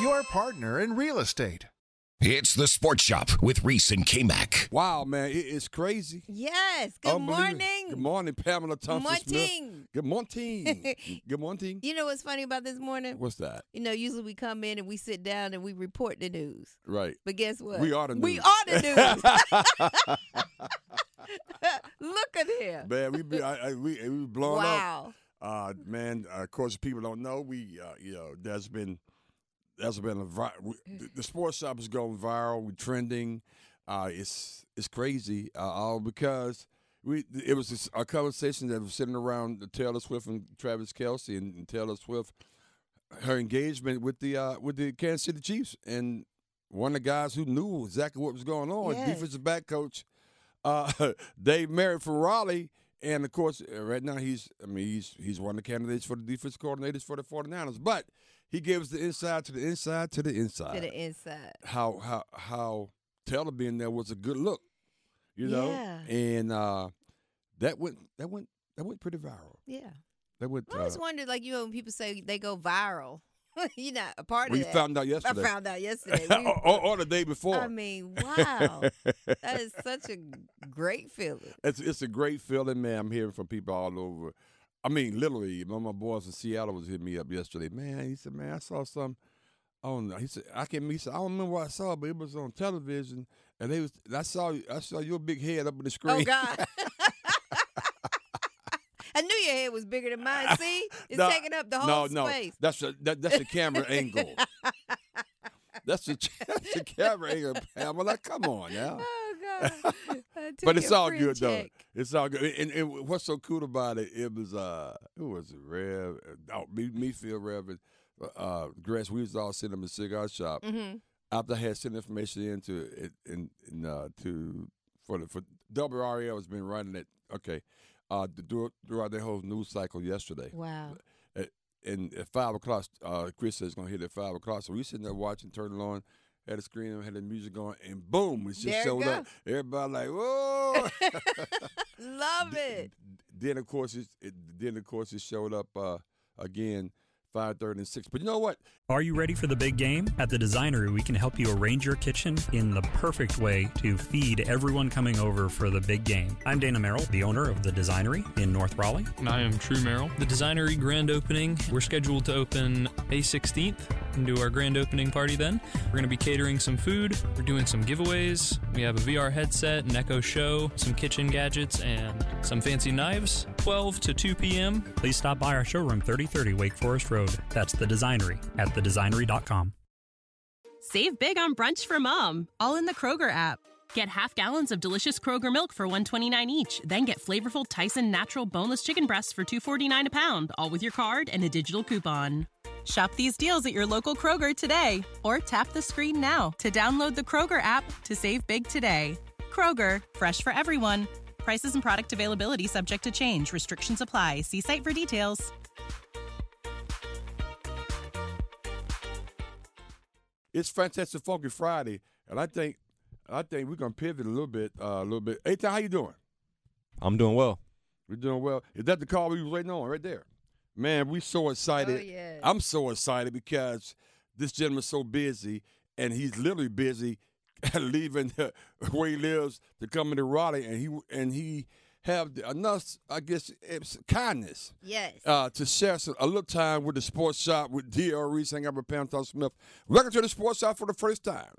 your partner in real estate. It's the Sports Shop with Reese and K Mac. Wow, man, it is crazy. Yes. Good morning. Good morning, Pamela Thompson Smith. Morning. Good morning. Good morning. You know what's funny about this morning? What's that? You know, usually we come in and we sit down and we report the news. Right. But guess what? We are the news. We are the news. Look at him. Man, we be I, I, we we blowing up. Wow. Uh, man, uh, of course, people don't know. We, uh, you know, there's been, there's been a vi- the, sports shop is going viral. We're trending. Uh, it's it's crazy. Uh, all because we it was a conversation that was sitting around the Taylor Swift and Travis Kelce and, and Taylor Swift, her engagement with the uh, with the Kansas City Chiefs and one of the guys who knew exactly what was going on, Yes. defensive back coach, uh, Dave Merritt from Raleigh. And of course, uh, right now he's I mean he's he's one of the candidates for the defense coordinators for the 49ers. But he gives the inside to the inside to the inside. To the inside. how how how Taylor being there was a good look. You know? Yeah. And uh that went that went that went pretty viral. Yeah. That went I always uh, wondered, like, you know, when people say they go viral, you're not a part we of that. found out yesterday. I found out yesterday. We- or- or the day before. I mean, wow. that is such a great feeling. It's it's a great feeling, man. I'm hearing from people all over. I mean, literally, one of my boys in Seattle was hitting me up yesterday. Man, he said, "Man, I saw some." Oh no, he said, "I can't. He said, "I don't remember what I saw, but it was on television, and they was. I saw. I saw your big head up in the oh, screen." Oh God. I knew your head was bigger than mine. See, it's No, taking up the no, whole no, space. that's a that, that's a camera angle. That's the that's a camera angle, Pamela. Come on now. God. I took But it's all good though. It's all good. And, and what's so cool about it? It was uh, who was it? Rev, oh, me, me, Phil, Rev, and, uh, Grass. We was all sitting in the cigar shop Mhm. after I had sent information into it in, in uh, to for the for WRAL has been running it. Okay, uh, throughout, throughout that whole news cycle yesterday. Wow. At, and at five o'clock, uh, Chris says it's gonna hit at five o'clock. So we sitting there watching, turning it on, had a screen, had the music going, and boom, it just There showed go. up. Everybody like, whoa. Love it. Then of course it, it then of course it showed up uh, again, five thirty and six. But you know what? Are you ready for the big game? At the Designery, we can help you arrange your kitchen in the perfect way to feed everyone coming over for the big game. I'm Dana Merrill, the owner of the Designery in North Raleigh. And I am True Merrill. The Designery grand opening, we're scheduled to open May 16th and do our grand opening party then. We're going to be catering some food, we're doing some giveaways. We have a VR headset, an Echo Show, some kitchen gadgets, and some fancy knives. 12 to 2 p.m. Please stop by our showroom, 3030 Wake Forest Road. That's the Designery at thedesignery.com. Save big on brunch for mom, all in the Kroger app. Get half gallons of delicious Kroger milk for 129 each, then get flavorful Tyson natural boneless chicken breasts for 249 a pound, all with your card and a digital coupon. Shop these deals at your local Kroger today or tap the screen now to download the Kroger app to save big today. Kroger, fresh for everyone. Prices and product availability subject to change. Restrictions apply. See site for details. It's Fantastic Funky Friday, and I think I think we're gonna pivot a little bit, uh, a little bit. Hey, how you doing? I'm doing well. We're doing well. Is that the call we was waiting on right there? Man, we so excited. Oh, yes. I'm so excited because this gentleman's so busy, and he's literally busy leaving where he lives to come into Raleigh, and he and he have enough, I guess, it's kindness Yes. uh, to share some, a little time with the sports shop with D.R. Reese, hang out with Pam Smith. Welcome to the sports shop for the first time.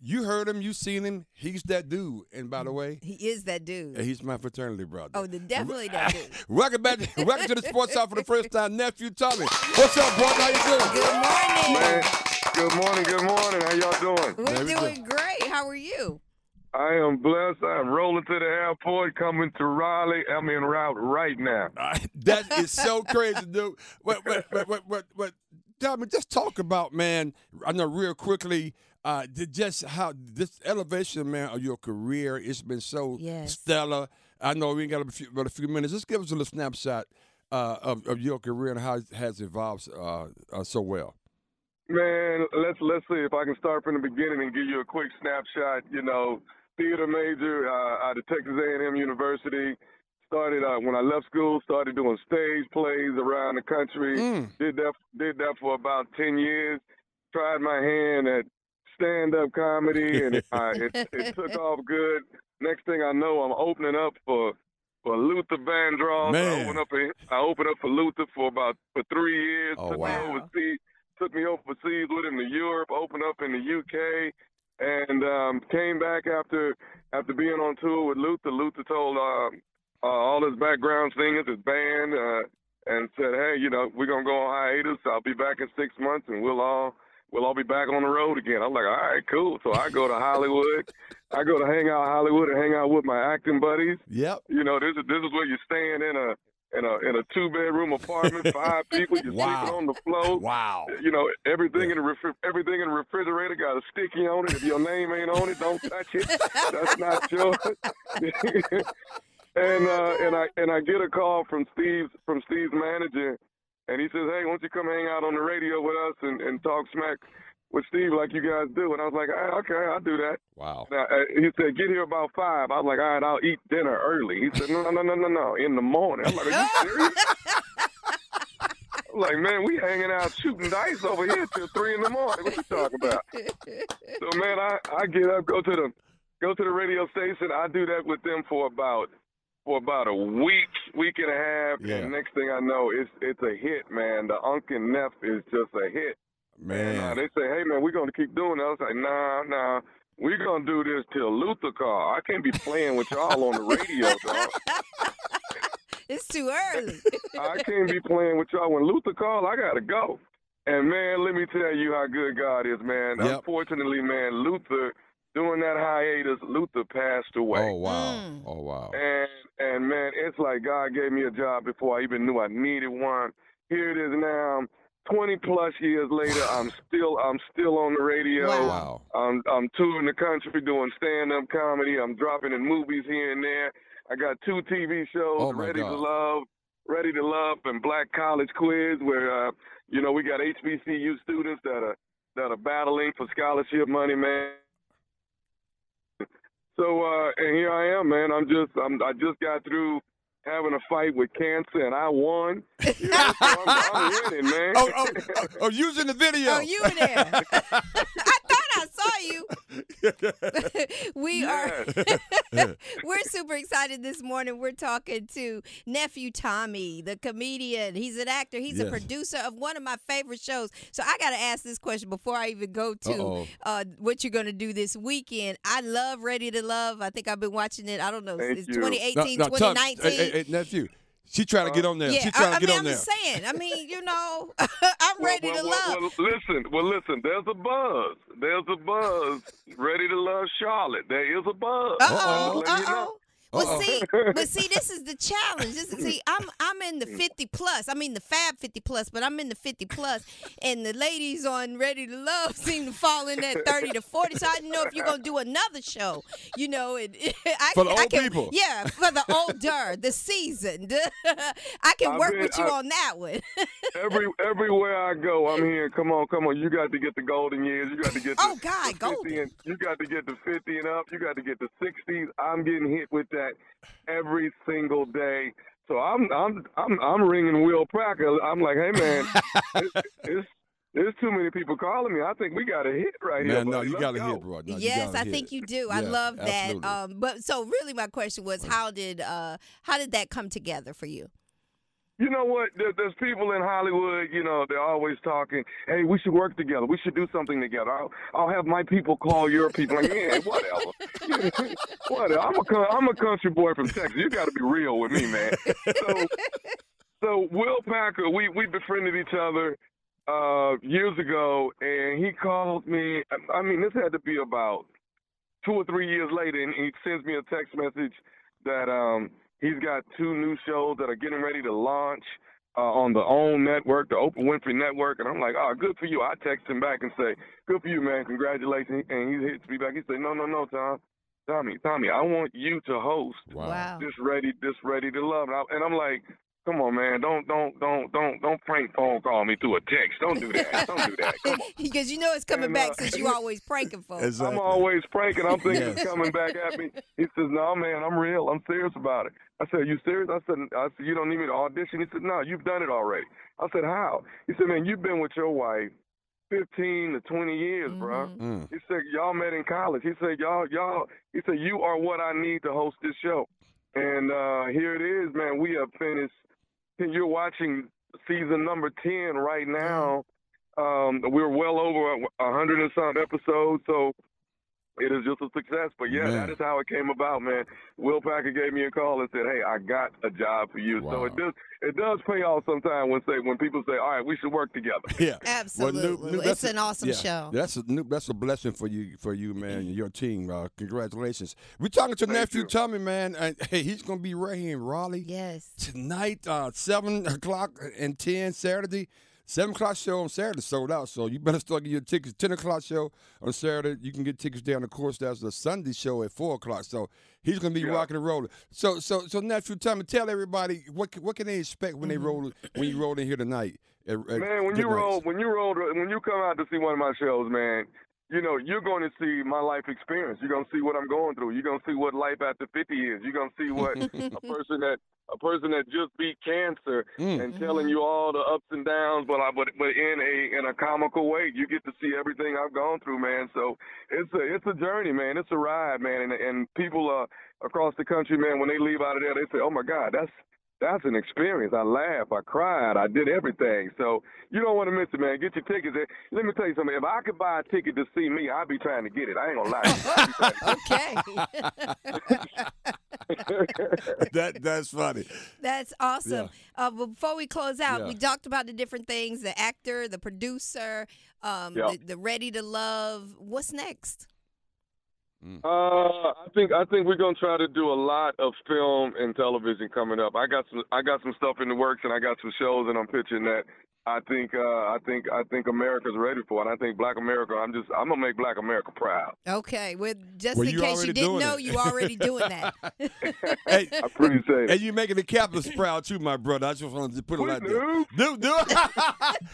You heard him, you seen him. He's that dude. And by the way, He is that dude. he's my fraternity brother. Oh, the, definitely that dude. welcome back. welcome to the sports shop for the first time, nephew Tommy. What's up, brother? How you doing? Good morning. Man, good morning, good morning. How y'all doing? We're There we go. doing great. How are you? I am blessed. I'm rolling to the airport, coming to Raleigh. I'm in route right now. That is so crazy, dude. What, what, what, what, what, what, Tommy, just talk about man. I know real quickly. Uh, just how this elevation, man, of your career. It's been so Yes. stellar. I know we ain't got a few, but a few minutes. Just give us a little snapshot uh, of, of your career and how it has evolved uh, uh, so well. Man, let's let's see if I can start from the beginning and give you a quick snapshot. You know, theater major uh, out of Texas A&M University. Started uh, when I left school. Started doing stage plays around the country. Mm. Did that did that for about ten years. Tried my hand at stand up comedy, and it, uh, it it took off good. Next thing I know, I'm opening up for for Luther Vandross. I Man. opened up for, I opened up for Luther for about for three years. Oh, took wow. me overseas took me overseas with him to Europe, opened up in the UK, and um, came back after after being on tour with Luther. Luther told um, uh, all his background singers, his band, uh, and said, "Hey, you know, we're gonna go on hiatus. I'll be back in six months, and we'll all." We'll all be back on the road again. I'm like, all right, cool. So I go to Hollywood. I go to hang out Hollywood and hang out with my acting buddies. Yep. You know, this is this is where you're staying in a in a in a two bedroom apartment, five people. You're Wow. sleeping on the floor. Wow. You know, everything in the refri- everything in the refrigerator got a sticky on it. If your name ain't on it, don't touch it. That's not yours. and uh, and I and I get a call from Steve's from Steve's manager, and he says, "Hey, why don't you come hang out on the radio with us and, and talk smack with Steve like you guys do?" And I was like, "Ah, "Okay, I'll do that." Wow. Now, uh, he said, "Get here about five. I was like, "All right, I'll eat dinner early." He said, "No, no, no, no, no, in the morning." I'm like, "Are you serious?" I'm like, "Man, we hanging out shooting dice over here till three in the morning. What you talking about?" So, man, I I get up, go to the go to the radio station. I do that with them for about for about a week, week and a half, Yeah. and next thing I know, it's it's a hit, man. The Uncle Neff is just a hit. And uh, Man. they say, hey, man, we're going to keep doing it. I was like, nah, nah. We're going to do this till Luther call. I can't be playing with y'all on the radio, dog. it's too early. I can't be playing with y'all. When Luther call, I got to go. And, man, let me tell you how good God is, man. Yep. Unfortunately, man, Luther, during that hiatus, Luther passed away. Oh wow. Mm. Oh wow. And and man, it's like God gave me a job before I even knew I needed one. Here it is now. Twenty plus years later, I'm still I'm still on the radio. Wow. Wow. I'm I'm touring the country doing stand up comedy. I'm dropping in movies here and there. I got two TV shows, Oh, my Ready to Love, Ready to Love, and Black College Quiz, where uh, you know we got HBCU students that are that are battling for scholarship money, man. So uh, and here I am, man. I'm just I'm I just got through having a fight with cancer and I won. You know, so I'm, I'm winning, man. Oh, oh, oh, oh, using the video. Oh, you were there. I saw you. we are we're super excited this morning. We're talking to nephew Tommy, the comedian. He's an actor. He's a producer of one of my favorite shows. So I got to ask this question before I even go to Uh-oh. uh, what you're going to do this weekend. I love Ready to Love. I think I've been watching it. I don't know, Thank it's you. 2018, No, no, 2019. Hey, hey, hey, nephew. She trying to get on there. yeah, she trying I, I to get mean, on I'm there. just saying. I mean, you know, I'm ready well, to well, love. Well, listen, well, listen. There's a buzz. There's a buzz. Ready to love Charlotte. There is a buzz. Uh oh. Uh letting you know. oh. Well, Uh-oh. see, but see, this is the challenge. This is, see, I'm I'm in the 50 plus. I mean the Fab 50 plus, but I'm in the 50 plus, and the ladies on Ready to Love seem to fall in that 30 to 40. So I didn't know if you're gonna do another show. You know, it, I, For the I old can, people. Yeah, for the older, the seasoned. I can I've work been- with you I- on that one. Every everywhere I go, I'm here. come on, come on. You got to get the golden years. You got to get oh, the, Oh, God, the golden. And, you got to get the 50 and up. You got to get the 60s. I'm getting hit with that every single day. So I'm I'm I'm I'm ringing Will Packer. I'm like, hey man, it's, it's there's too many people calling me. I think we got a hit right here. Man, no, you got to go. hit, bro. No, yes, I hit. think you do. I Yeah, love that. Um, but so really, my question was, how did uh, how did that come together for you? You know what? There, there's people in Hollywood. You know, they're always talking. Hey, we should work together. We should do something together. I'll, I'll have my people call your people. Like, yeah, whatever. whatever. I'm a I'm a country boy from Texas. You got to be real with me, man. So, so Will Packer, we we befriended each other uh, years ago, and he called me. I mean, this had to be about two or three years later, and he sends me a text message that um, he's got two new shows that are getting ready to launch. uh, on the OWN network, the Oprah Winfrey Network, and I'm like, oh, good for you. I text him back and say, good for you, man, congratulations. And he hits me back. He said, no, no, no, Tom, Tommy, Tommy, I want you to host Wow. this ready, this ready to love. And, I, and I'm like, come on, man, don't, don't, don't, don't, don't prank phone call me through a text. Don't do that. Don't do that. Come on. Because you know it's coming And, back uh, since you always pranking folks. Exactly. I'm always pranking. I'm thinking Yes. he's coming back at me. He says, "No, man, I'm real. I'm serious about it." I said, "You serious?" I said, "I said you don't need me to audition." He said, "No, you've done it already." I said, "How?" He said, "Man, you've been with your wife 15 to 20 years, bro." Mm. He said, "Y'all met in college." He said, "Y'all, y'all." He said, "You are what I need to host this show." And uh here it is, man. We have finished. You're watching season number 10 right now. Um, we're well over a hundred and some episodes, so it is just a success. But yeah, Man. that is how it came about, man. Will Packer gave me a call and said, "Hey, I got a job for you." So it does it does pay off sometimes when say when people say, "All right, we should work together." Yeah, Absolutely. New- New, It's an awesome yeah, show. That's a new, that's a blessing for you for you, man, and your team. Uh, congratulations. We're talking to Thank nephew you. Tommy, man. And, hey, he's gonna be right here in Raleigh Yes. tonight, uh, seven o'clock and ten Saturday. Seven o'clock show on Saturday sold out, so you better start getting your tickets. Ten o'clock show on Saturday, you can get tickets there. And of course, there's the Sunday show at four o'clock. So he's gonna be Yeah. rocking and rolling. So, so, so nephew Tommy, tell everybody what what can they expect when they roll when you roll in here tonight. at- at Man, when you Nights? roll, when you roll, when you come out to see one of my shows, man, you know you're going to see my life experience. You're going to see what I'm going through. You're going to see what life after 50 is. You're going to see what a person that a person that just beat cancer Mm. and telling you all the ups and downs, but I, but but in a in a comical way. You get to see everything I've gone through, man. So it's a it's a journey, man. It's a ride, man. And and people uh, across the country, man, when they leave out of there, they say, "Oh my God, that's." That's an experience. I laughed, I cried, I did everything. So you don't want to miss it, man. Get your tickets. Let me tell you something. If I could buy a ticket to see me, I'd be trying to get it. I ain't gonna lie. I'd be trying to Okay. that that's funny. That's awesome. Uh, before we close out, Yeah. we talked about the different things: the actor, the producer, um, Yeah. the, the Ready to Love. What's next? Uh, I think I think we're gonna try to do a lot of film and television coming up. I got some I got some stuff in the works, and I got some shows that I'm pitching that I think uh, I think I think America's ready for, it and I think Black America. I'm just I'm gonna make Black America proud. Okay, with just Well, in you case you didn't know, it. you already doing that. Hey, I appreciate it. and you making the Capitals proud too, my brother. I just wanted to put it We like that. do. Do do.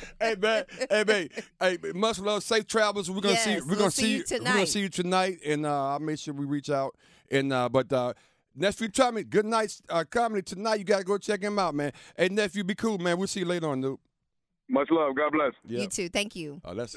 hey man, hey man, hey much love, safe travels. We're gonna see. We're we'll gonna see see. you We're gonna tonight. see you tonight, and uh, I'll make sure we reach out. And uh, but uh, nephew Tommy, good night, uh, comedy tonight. You gotta go check him out, man. Hey nephew, be cool, man. We'll see you later on, dude. Much love. God bless. You too. Thank you. Uh, that's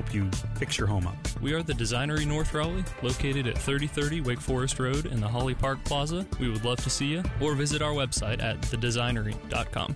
you fix your home up. We are the Designery North Raleigh, located at 3030 Wake Forest Road in the Holly Park Plaza. We would love to see you, or visit our website at thedesignery.com.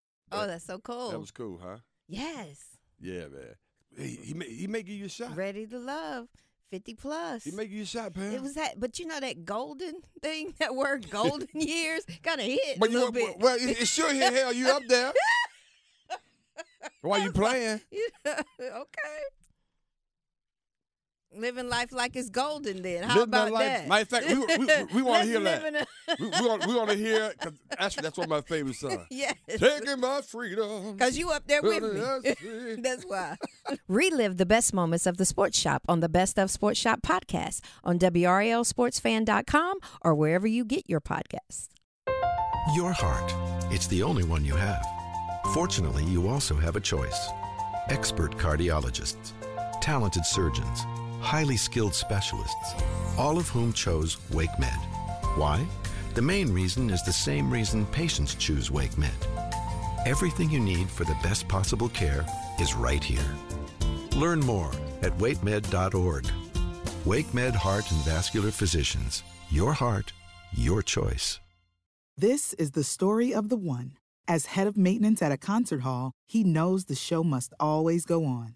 Oh, that's so cool. that was cool, huh? yes. Yeah, man. He he may, he may give you a shot. Ready to Love. 50 plus. He may give you a shot, man. It was that, but you know that golden thing, that word golden years, kind of hit But a you little bit. well, it, it sure hit hell. You up there? Why you playing? okay. Living life like it's golden then. How Living my about life- that? Matter of fact, we- we- we wanna hear that. a- We, we want we want to hear. Cause actually, that's one of my favorite songs. yes. Taking my freedom. Because you up there with me. That's why. Relive the best moments of the Sports Shop on the Best of Sports Shop podcast on WRALSportsFan.com or wherever you get your podcasts. Your heart It's the only one you have. Fortunately, you also have a choice. Expert cardiologists, talented surgeons, highly skilled specialists, all of whom chose WakeMed. Why? The main reason is the same reason patients choose WakeMed. Everything you need for the best possible care is right here. Learn more at wakemed.org. WakeMed Heart and Vascular Physicians. Your heart, your choice. This is the story of the one. As head of maintenance at a concert hall, he knows the show must always go on.